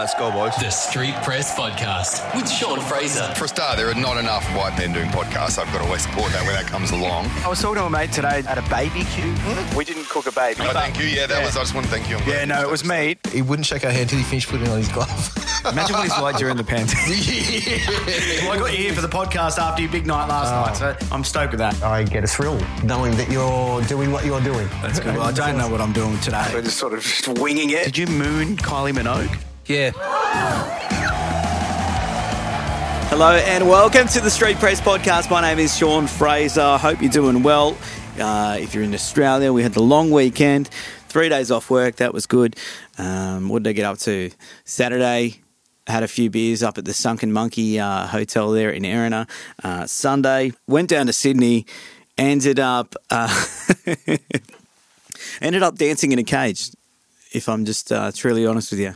Let's go, boys. The Street Press Podcast with Sean Frazer. For a start, there are not enough white men doing podcasts. I've got to always support that when that comes along. I was talking to a mate today at a baby BBQ. Hmm? We didn't cook a baby. Oh, thank you. Yeah, that was. I just want to thank you. I'm Yeah, no, you it was said meat. He wouldn't shake our hand until he finished putting on his glove. Imagine what he's like during the pandemic. well, I got you here for the podcast after your big night last night, so I'm stoked with that. I get a thrill knowing that you're doing what you're doing. That's good. Well, I don't know what I'm doing today. We're just sort of just winging it. Did you moon Kylie Minogue? Yeah. Hello and welcome to the Street Press Podcast. My name is Sean Frazer. Hope you're doing well. Uh, if you're in Australia, we had the long weekend, three days off work. That was good. Um, what did I get up to? Saturday, had a few beers up at the Sunken Monkey uh, Hotel there in Erina. Uh, Sunday, went down to Sydney, ended up uh, ended up dancing in a cage. If I'm just uh, truly honest with you.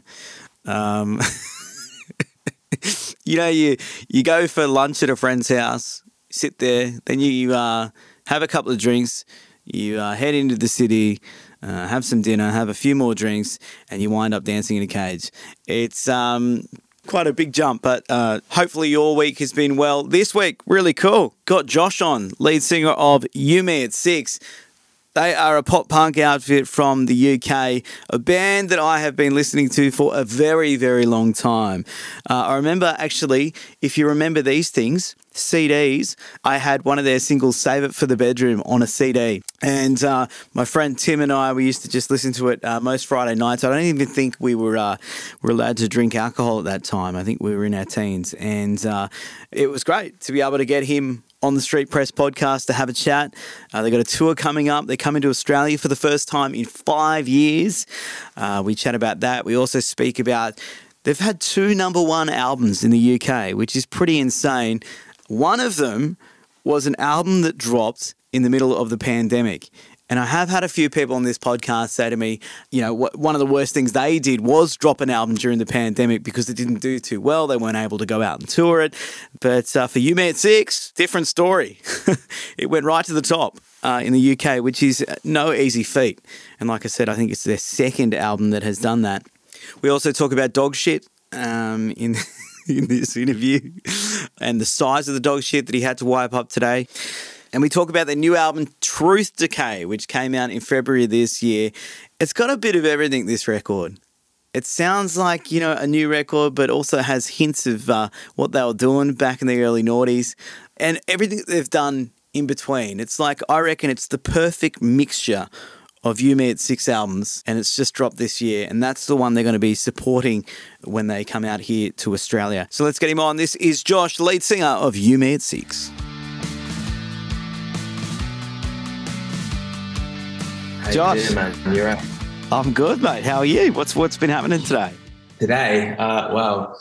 Um, you know, you you go for lunch at a friend's house, sit there, then you uh, have a couple of drinks, you uh, head into the city, uh, have some dinner, have a few more drinks, and you wind up dancing in a cage. It's um, quite a big jump, but uh, hopefully your week has been well. This week, really cool. Got Josh on, lead singer of You Me at Six. They are a pop punk outfit from the UK, a band that I have been listening to for a very, very long time. Uh, I remember actually, if you remember these things, CDs, I had one of their singles, Save It for the Bedroom, on a CD. And uh, my friend Tim and I, we used to just listen to it uh, most Friday nights. I don't even think we were, uh, were allowed to drink alcohol at that time. I think we were in our teens. And uh, it was great to be able to get him on the Street Press podcast to have a chat. Uh, they got a tour coming up. They're coming to Australia for the first time in five years. Uh, we chat about that. We also speak about they've had two number one albums in the UK, which is pretty insane. One of them was an album that dropped in the middle of the pandemic. And I have had a few people on this podcast say to me, you know, what, one of the worst things they did was drop an album during the pandemic because it didn't do too well. They weren't able to go out and tour it. But uh, for You Me at Six, different story. it went right to the top uh, in the UK, which is no easy feat. And like I said, I think it's their second album that has done that. We also talk about dog shit um, in in this interview and the size of the dog shit that he had to wipe up today. And we talk about their new album, Truth Decay, which came out in February this year. It's got a bit of everything, this record. It sounds like, you know, a new record, but also has hints of uh, what they were doing back in the early noughties and everything they've done in between. It's like, I reckon it's the perfect mixture of You Me at Six albums, and it's just dropped this year, and that's the one they're going to be supporting when they come out here to Australia. So let's get him on. This is Josh, lead singer of You Me at Six. Josh, man, you're right. I'm good, mate. How are you? What's what's been happening today? Today, uh, well,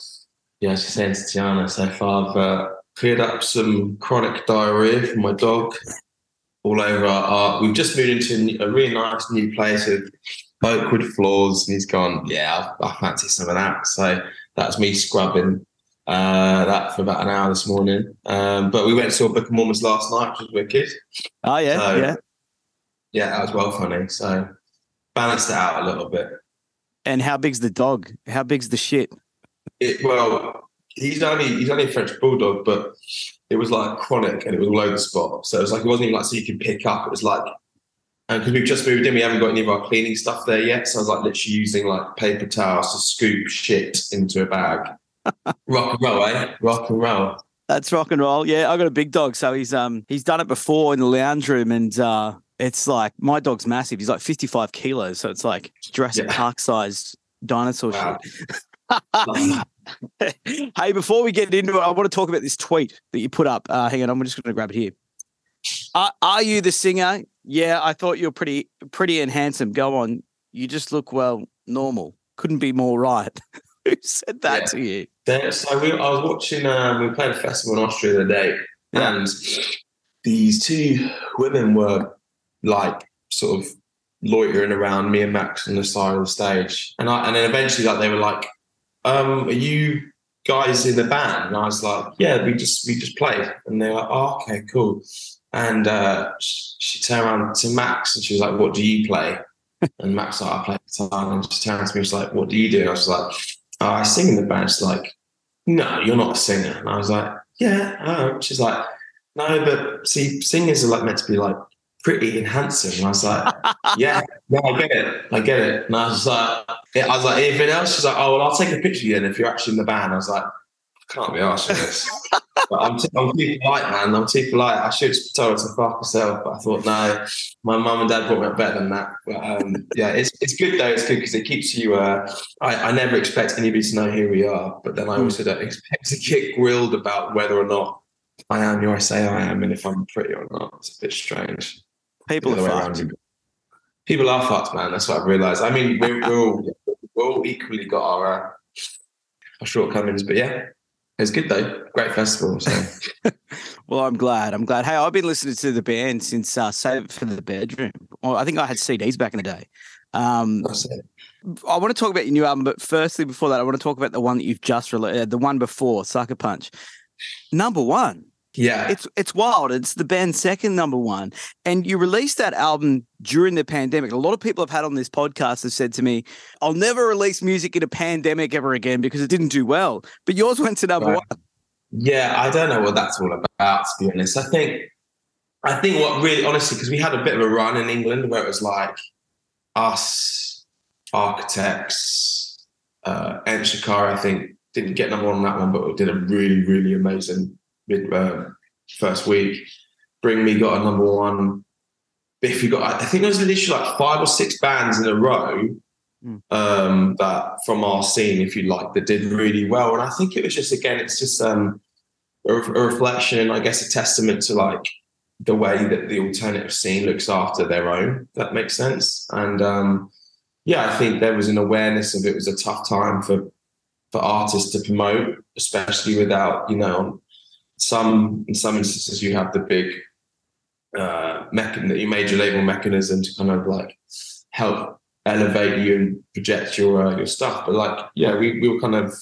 yeah, I just saying to Tiana so far, I've uh, cleared up some chronic diarrhea from my dog all over our, We've just moved into a, really nice new place with oak wood floors, and he's gone, yeah, I, I fancy some of that. So that's me scrubbing uh, that for about an hour this morning. Um, but we went to saw Book of Mormons last night, which was wicked. Oh yeah, So- yeah. Yeah, that was well funny. So balanced it out a little bit. And how big's the dog? How big's the shit? It, well, he's only he's only a French bulldog, but it was like chronic and it was all over the spot. So it was like it wasn't even like so you could pick up. It was like and because we've just moved in, we haven't got any of our cleaning stuff there yet. So I was like literally using like paper towels to scoop shit into a bag. Rock and roll, eh? Rock and roll. That's rock and roll. Yeah, I got a big dog, so he's um he's done it before in the lounge room, and uh, it's like my dog's massive. He's like 55 kilos, so it's like Jurassic Yeah. Park sized dinosaur Wow. shit. hey, before we get into it, I want to talk about this tweet that you put up. Uh, hang on, I'm just going to grab it here. Are, are you the singer? Yeah, I thought you were pretty, pretty and handsome. Go on. You just look well, normal. Couldn't be more right. Who said that Yeah. to you? So we, I was watching. Um, we played a festival in Austria the other day, and these two women were like sort of loitering around me and Max on the side of the stage, and I, and then eventually, like they were like, um, "Are you guys in the band?" And I was like, "Yeah, we just we just played," and they were like, "Oh, okay, cool." And uh, she, she turned around to Max and she was like, "What do you play?" And Max like, "I play guitar." And she turned to me, she was like, "What do you do?" And I was like, oh, I sing in the band. She's like, no, you're not a singer. And I was like, yeah, I am. She's like, no, but see, singers are like meant to be like pretty and handsome. And I was like, yeah, no, I get it. I get it. And I was like, yeah, I was like, anything else? She's like, oh, well, I'll take a picture of you then if you're actually in the band. I was like, I can't be for this. but I'm, t- I'm too polite, man. I'm too polite. I should have told her to fuck herself, but I thought, no, my mum and dad brought me up better than that. But um, yeah, it's it's good though. It's good because it keeps you. Uh, I, I never expect anybody to know who we are, but then I also don't expect to get grilled about whether or not I am who I say I am and if I'm pretty or not. It's a bit strange. People are other way fucked. around. People are fucked, man. That's what I've realised. I mean, we're, we're all we're all equally got our, uh, our shortcomings, but yeah, it's good though. Great festival. So Well, I'm glad. I'm glad. Hey, I've been listening to the band since uh, Save It for the Bedroom. Well, I think I had CDs back in the day. Um, that's it. I want to talk about your new album, but firstly, before that, I want to talk about the one that you've just released, uh, the one before Sucker Punch. Number one. Yeah, It's it's wild. It's the band's second number one, and you released that album during the pandemic. A lot of people I've had on this podcast have said to me, "I'll never release music in a pandemic ever again because it didn't do well." But yours went to number Right. one. Yeah, I don't know what that's all about, to be honest. I think, I think what really, honestly, because we had a bit of a run in England where it was like us, Architects, uh, and Shikari, I think, didn't get number one on that one, but we did a really, really amazing mid, uh, first week. Bring Me got a number one. If you got, I think there was literally like five or six bands in a row Mm. um, that from our scene, if you like, that did really well. And I think it was just again, it's just um, a, a reflection, I guess, a testament to like the way that the alternative scene looks after their own. If that makes sense. And um, yeah, I think there was an awareness of it was a tough time for for artists to promote, especially without you know some in some instances you have the big uh mechan- your major label mechanism to kind of like help elevate you and project your uh, your stuff. But like, yeah, we, we were kind of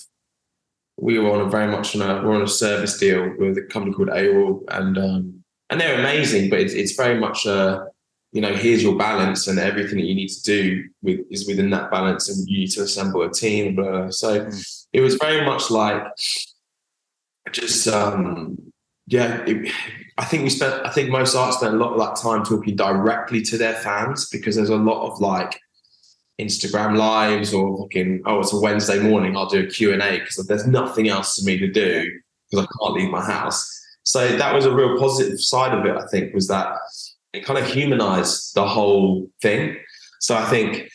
we were on a very much on a we're on a service deal with a company called AWAL and um and they're amazing, but it's it's very much uh you know, here's your balance and everything that you need to do with is within that balance and you need to assemble a team. Blah, blah. So it was very much like just um yeah, it, I think we spent I think most artists spend a lot of that time talking directly to their fans because there's a lot of like Instagram lives or fucking oh it's a Wednesday morning I'll do a Q&A because there's nothing else for me to do because I can't leave my house. So that was a real positive side of it I think was that it kind of humanized the whole thing. So I think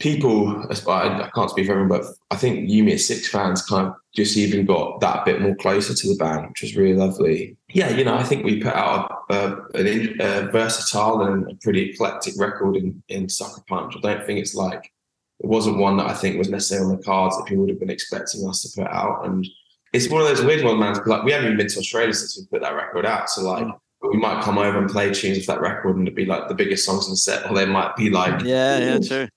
people, I I can't speak for everyone, but I think You Me at Six fans kind of just even got that bit more closer to the band, which was really lovely. Yeah, you know, I think we put out a, an in, a versatile and a pretty eclectic record in, in Sucker Punch. I don't think it's like, it wasn't one that I think was necessarily on the cards that people would have been expecting us to put out. And it's one of those weird ones, man. Like, we haven't even been to Australia since we put that record out. So, like, mm. we might come over and play tunes of that record and it'd be like the biggest songs in the set, or they might be like, Yeah, yeah, true.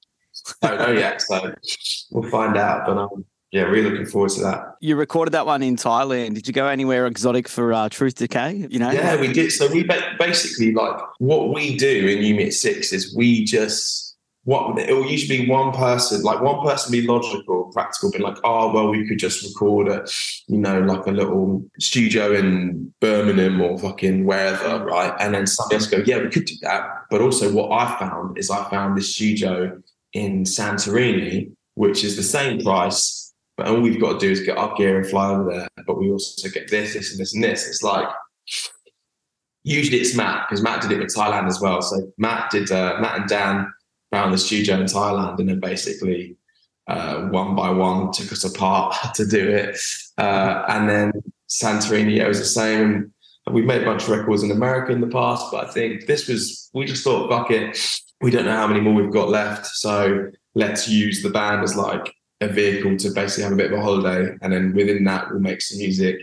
I don't know yet. So we'll find out. But um, yeah, really looking forward to that. You recorded that one in Thailand. Did you go anywhere exotic for uh, Truth Decay? You know? Yeah, we did. So we ba- basically like what we do in You Me at Six is we just what it will usually be one person, like one person be logical, practical, be like, oh well, we could just record a, you know, like a little studio in Birmingham or fucking wherever, right? And then somebody else go, yeah, we could do that. But also, what I found is I found this studio in Santorini, which is the same price, but all we've got to do is get our gear and fly over there. But we also get this, this, and this, and this. It's like usually it's Matt because Matt did it with Thailand as well. So Matt did uh, Matt and Dan found the studio in Thailand and then basically uh, one by one took us apart to do it. Uh, and then Santorini, it was the same. We've made a bunch of records in America in the past, but I think this was we just thought, fuck it, we don't know how many more we've got left, so let's use the band as like a vehicle to basically have a bit of a holiday, and then within that we'll make some music.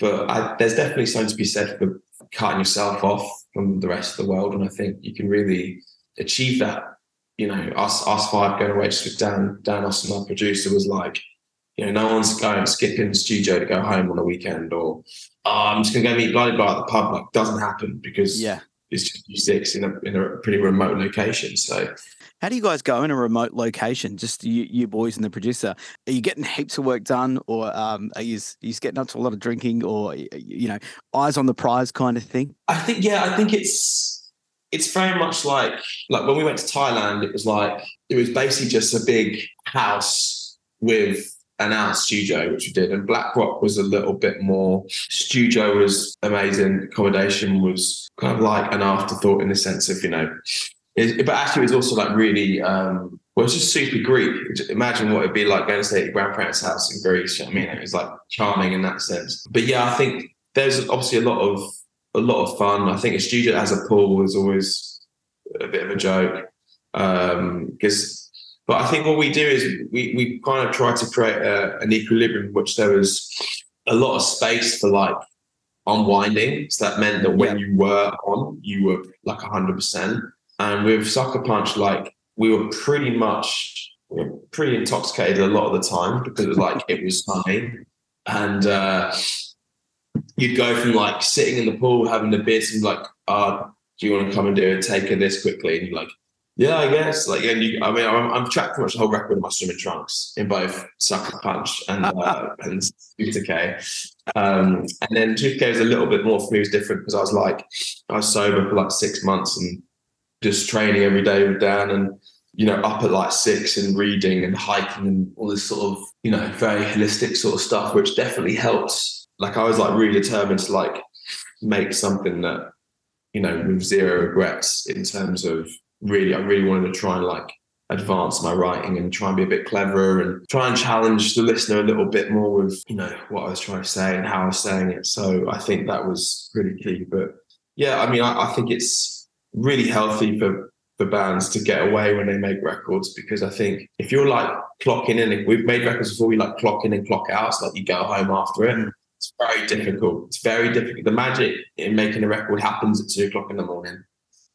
But I, there's definitely something to be said for cutting yourself off from the rest of the world, and I think you can really achieve that. You know, us us five going away just with Dan Dan Austin, our producer, was like, you know, no one's going skipping the studio to go home on a weekend, or oh, I'm just gonna go meet bloody bar at the pub. Like, doesn't happen because Yeah. It's just six in a in a pretty remote location. So How do you guys go in a remote location? Just you, you boys and the producer. Are you getting heaps of work done, or um, are you, are you getting up to a lot of drinking, or you know, eyes on the prize kind of thing? I think yeah, I think it's it's very much like like when we went to Thailand, it was like it was basically just a big house with an out studio, which we did. And Black Rock was a little bit more. Studio was amazing. Accommodation was kind of like an afterthought in the sense of you know, it, but actually it was also like really. um well, it's just super Greek. Imagine what it'd be like going to stay at your grandparents' house in Greece. You know I mean, it was like charming in that sense. But yeah, I think there's obviously a lot of a lot of fun. I think a studio as a pool is always a bit of a joke Um because um, but I think what we do is we, we kind of try to create a, an equilibrium in which there was a lot of space for like unwinding. So that meant that when you were on, you were like 100%. And with Sucker Punch, like we were pretty much we were pretty intoxicated a lot of the time because it was like it was sunny. And uh, you'd go from like sitting in the pool having the beer and like, uh, do you want to come and do a take of this quickly? And you're like, yeah, I guess. Like, and you, I mean, I'm, I'm tracked pretty much the whole record in my swimming trunks in both Sucker Punch and uh, and Scooter K. Um, and then Truth Decay was a little bit more for me. It was different because I was like, I was sober for like six months and just training every day with Dan and you know up at like six and reading and hiking and all this sort of you know very holistic sort of stuff, which definitely helps. Like I was like really determined to like make something that you know with zero regrets in terms of really, I really wanted to try and like advance my writing and try and be a bit cleverer and try and challenge the listener a little bit more with, you know, what I was trying to say and how I was saying it. So I think that was really key. But yeah, I mean, I, I think it's really healthy for for bands to get away when they make records because I think if you're like clocking in, we've made records before we like clock in and clock out, it's like you go home after it. Mm. It's very difficult. It's very difficult. The magic in making a record happens at two o'clock in the morning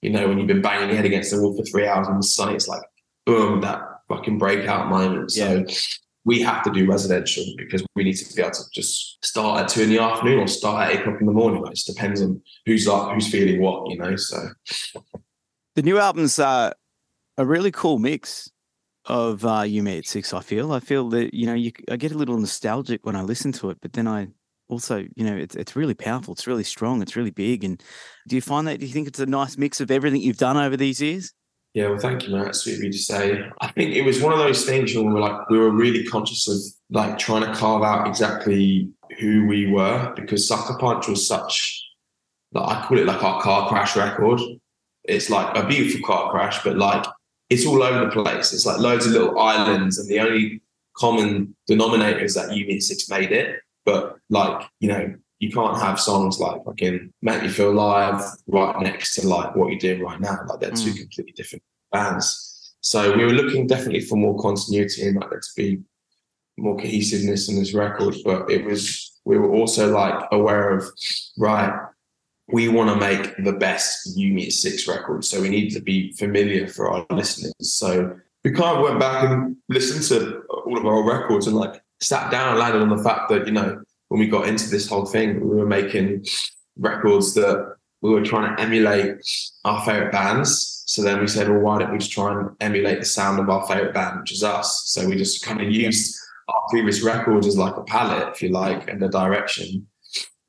you know, when you've been banging your head against the wall for three hours in the sun, it's like, boom, that fucking breakout moment. So yeah. we have to do residential because we need to be able to just start at two in the afternoon or start at eight o'clock in the morning. It just depends on who's like, who's feeling what, you know. So the new album's uh, a really cool mix of uh, You Me at Six. I feel. I feel that you know, you, I get a little nostalgic when I listen to it, but then I also, you know, it's it's really powerful. It's really strong. It's really big. And do you find that? Do you think it's a nice mix of everything you've done over these years? Yeah, well, thank you, Matt. Sweet of you to say. I think it was one of those things where we were like, we were really conscious of like trying to carve out exactly who we were because Sucker Punch was such, like, I call it like our car crash record. It's like a beautiful car crash, but like it's all over the place. It's like loads of little islands, and the only common denominator is that You Me at Six made it. But like, you know, you can't have songs like fucking Make Me Feel Alive right next to like what you're doing right now. Like they're mm. two completely different bands. So we were looking definitely for more continuity and like there to be more cohesiveness in this record. But it was we were also like aware of right, we want to make the best You Me at Six record. So we need to be familiar for our listeners. So we kind of went back and listened to all of our records and like sat down and landed on the fact that, you know, when we got into this whole thing, we were making records that we were trying to emulate our favorite bands. So then we said, well, why don't we just try and emulate the sound of our favorite band, which is us? So we just kind of used our previous records as like a palette, if you like, and the direction.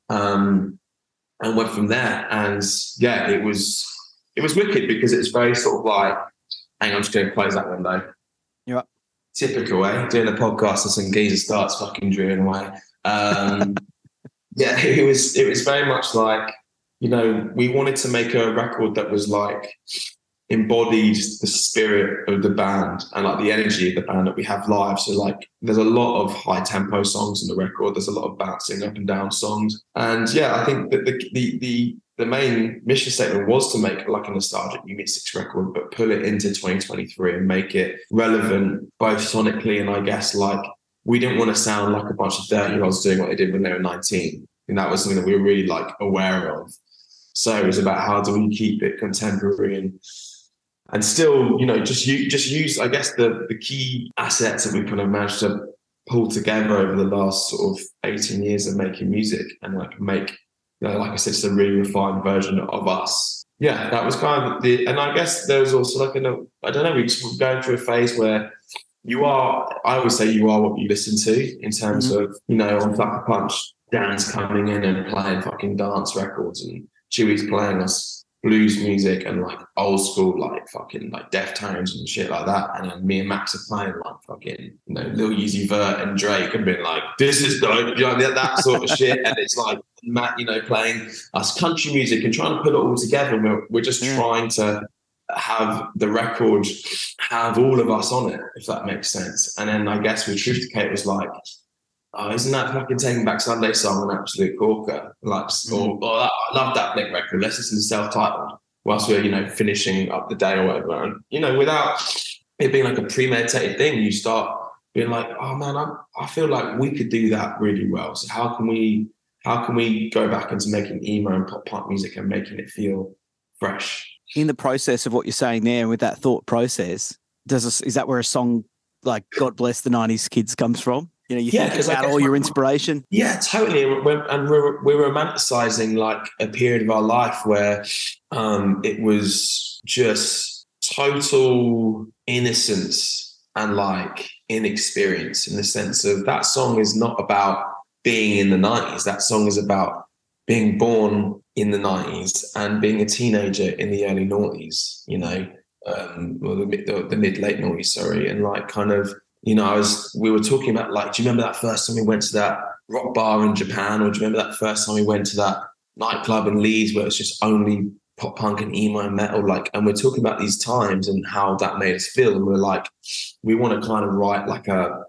Um, and went from there. And yeah, it was it was wicked because it's very sort of like, hang on, I'm just going to close that window. Yeah typical way doing a podcast and some geezer starts fucking drilling away. Um, yeah, it was it was very much like you know we wanted to make a record that was like embodied the spirit of the band and like the energy of the band that we have live. So like there's a lot of high tempo songs in the record. There's a lot of bouncing up and down songs. And yeah, I think that the the the the main mission statement was to make like a nostalgic You Me at 6 record, but pull it into 2023 and make it relevant both sonically and I guess like we didn't want to sound like a bunch of 30 year olds doing what they did when they were 19. And that was something that we were really like aware of. So it was about how do we keep it contemporary and and still, you know, just you just use, I guess, the the key assets that we kind of managed to pull together over the last sort of 18 years of making music and like make you know, like I said, it's a really refined version of us yeah, that was kind of the, and I guess there was also like, a, I don't know, we just were going through a phase where you are, I always say you are what you listen to in terms Mm-hmm. of, you know, on a Punch, Dan's coming in and playing fucking dance records and Chewie's playing us blues music and like old school, like fucking like Deftones and shit like that. And then me and Max are playing like fucking, you know, Lil Uzi Vert and Drake and being like, this is dope, you know, that, sort of shit. And it's like, Matt, you know, playing us country music and trying to put it all together. And we're, we're just Yeah. trying to have the record have all of us on it, if that makes sense. And then I guess with Truth Decay was like, oh, isn't that fucking Taking Back Sunday song an absolute corker? Like, or, mm. or oh, oh, that, I love that Nick record. Let's listen to self-titled whilst we're, you know, finishing up the day or whatever. And, you know, without it being like a premeditated thing, you start being like, oh man, I, I feel like we could do that really well. So how can we, how can we go back into making emo and pop punk music and making it feel fresh? In the process of what you're saying there, with that thought process, does this, is that where a song like "God Bless the '90s Kids" comes from? You know, you Yeah, think about all your inspiration. Yeah, totally. And we're, and we're, we're romanticizing like a period of our life where um, it was just total innocence and like inexperience in the sense of that song is not about being in the 90s. That song is about being born in the 90s and being a teenager in the early noughties, you know, um, or the, the, the mid late noughties, sorry. And like kind of, you know, I was, we were talking about like, do you remember that first time we went to that rock bar in Japan? Or do you remember that first time we went to that nightclub in Leeds where it's just only pop punk and emo and metal? Like, and we're talking about these times and how that made us feel. And we're like, we want to kind of write like a,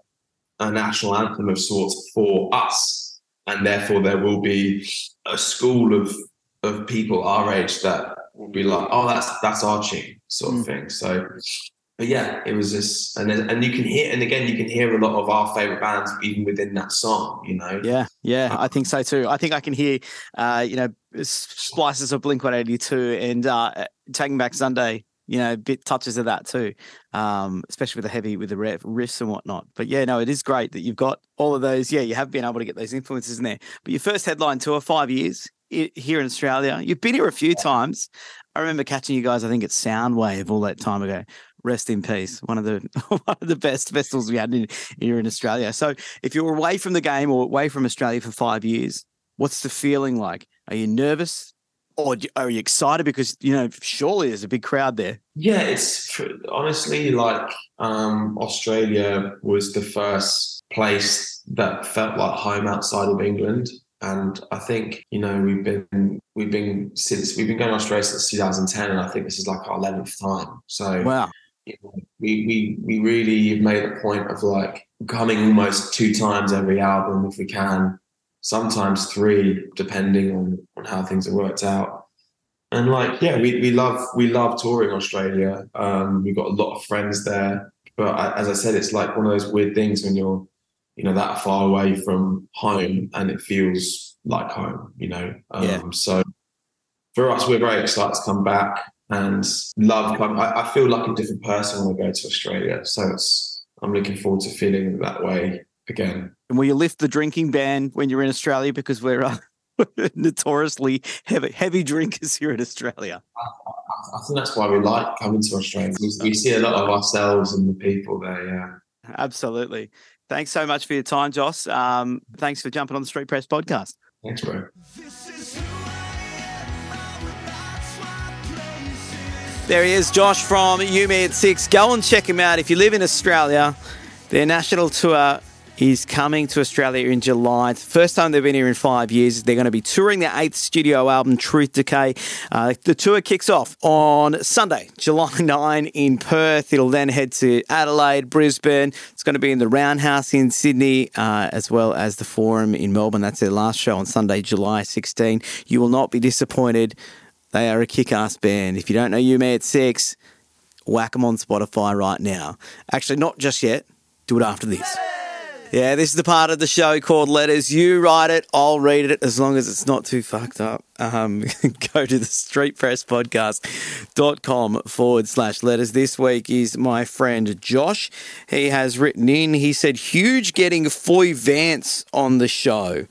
a national anthem of sorts for us. And therefore there will be a school of of people our age that will be like, oh, that's that's our tune, sort of Mm. thing. So, but yeah, it was just and then, and you can hear, and again, you can hear a lot of our favorite bands even within that song. You know, Yeah, yeah, I think so too. I think I can hear, uh, you know, splices of Blink One Eighty Two and uh, Taking Back Sunday. You know, bit touches of that too, um, especially with the heavy with the riff, riffs and whatnot. But yeah, no, it is great that you've got all of those. Yeah, you have been able to get those influences in there. But your first headline tour, five years here in Australia. You've been here a few times. I remember catching you guys. I think at Soundwave all that time ago. Rest in peace. One of the one of the best festivals we had in, here in Australia. So if you're away from the game or away from Australia for five years, what's the feeling like? Are you nervous, or are you excited because you know surely there's a big crowd there? Yeah, it's honestly like um, Australia was the first place that felt like home outside of England, and I think you know we've been we've been since we've been going to Australia since 2010, and I think this is like our eleventh time. So Wow. you know, we we we really made a point of like coming almost two times every album if we can, sometimes three depending on on how things have worked out. And like, yeah, we, we love we love touring Australia. Um, we've got a lot of friends there, but I, as I said, it's like one of those weird things when you're, you know, that far away from home and it feels like home. You know, um, Yeah. so for us, we're very excited to come back and love. I, I feel like a different person when I go to Australia, so it's I'm looking forward to feeling that way again. And will you lift the drinking ban when you're in Australia because we're uh, notoriously heavy heavy drinkers here in Australia? I think that's why we like coming to Australia. We, we see a lot of ourselves in the people there. Yeah. Absolutely. Thanks so much for your time, Josh. Um, thanks for jumping on the Street Press podcast. Thanks, bro. There he is, Josh from You Me at Six. Go and check him out if you live in Australia. Their national tour is coming to Australia in July. First time they've been here in five years. They're going to be touring their eighth studio album, Truth Decay. Uh, the tour kicks off on Sunday, July 9 in Perth. It'll then head to Adelaide, Brisbane. It's going to be in the Roundhouse in Sydney, uh, as well as the Forum in Melbourne. That's their last show on Sunday, July 16. You will not be disappointed. They are a kick-ass band. If you don't know You Me at Six, whack them on Spotify right now. Actually, not just yet. Do it after this. Yeah, this is the part of the show called Letters. You write it, I'll read it, as long as it's not too fucked up. Um, go to the streetpresspodcast.com forward slash letters. This week is my friend Josh. He has written in, he said, huge getting Foy Vance on the show.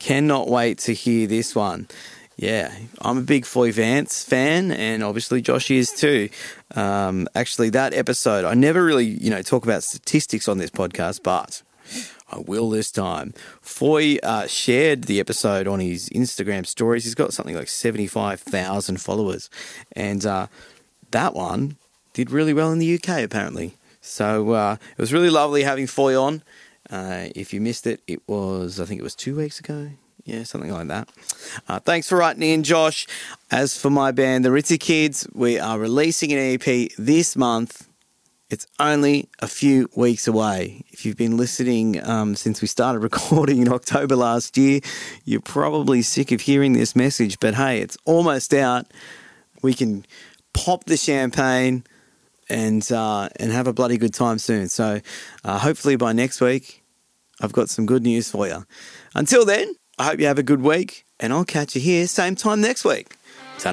Cannot wait to hear this one. Yeah, I'm a big Foy Vance fan, and obviously Josh is too. Um, actually, that episode, I never really, you know, talk about statistics on this podcast, but I will this time. Foy uh, shared the episode on his Instagram stories. He's got something like 75,000 followers, and uh, that one did really well in the UK, apparently. So uh, it was really lovely having Foy on. Uh, if you missed it, it was, I think it was two weeks ago. Yeah, something like that. Uh, thanks for writing in, Josh. As for my band, the Ritzy Kids, we are releasing an EP this month. It's only a few weeks away. If you've been listening um, since we started recording in October last year, you're probably sick of hearing this message, but hey, it's almost out. We can pop the champagne and uh, and have a bloody good time soon. So uh, hopefully by next week, I've got some good news for you. Until then, I hope you have a good week, and I'll catch you here same time next week. ta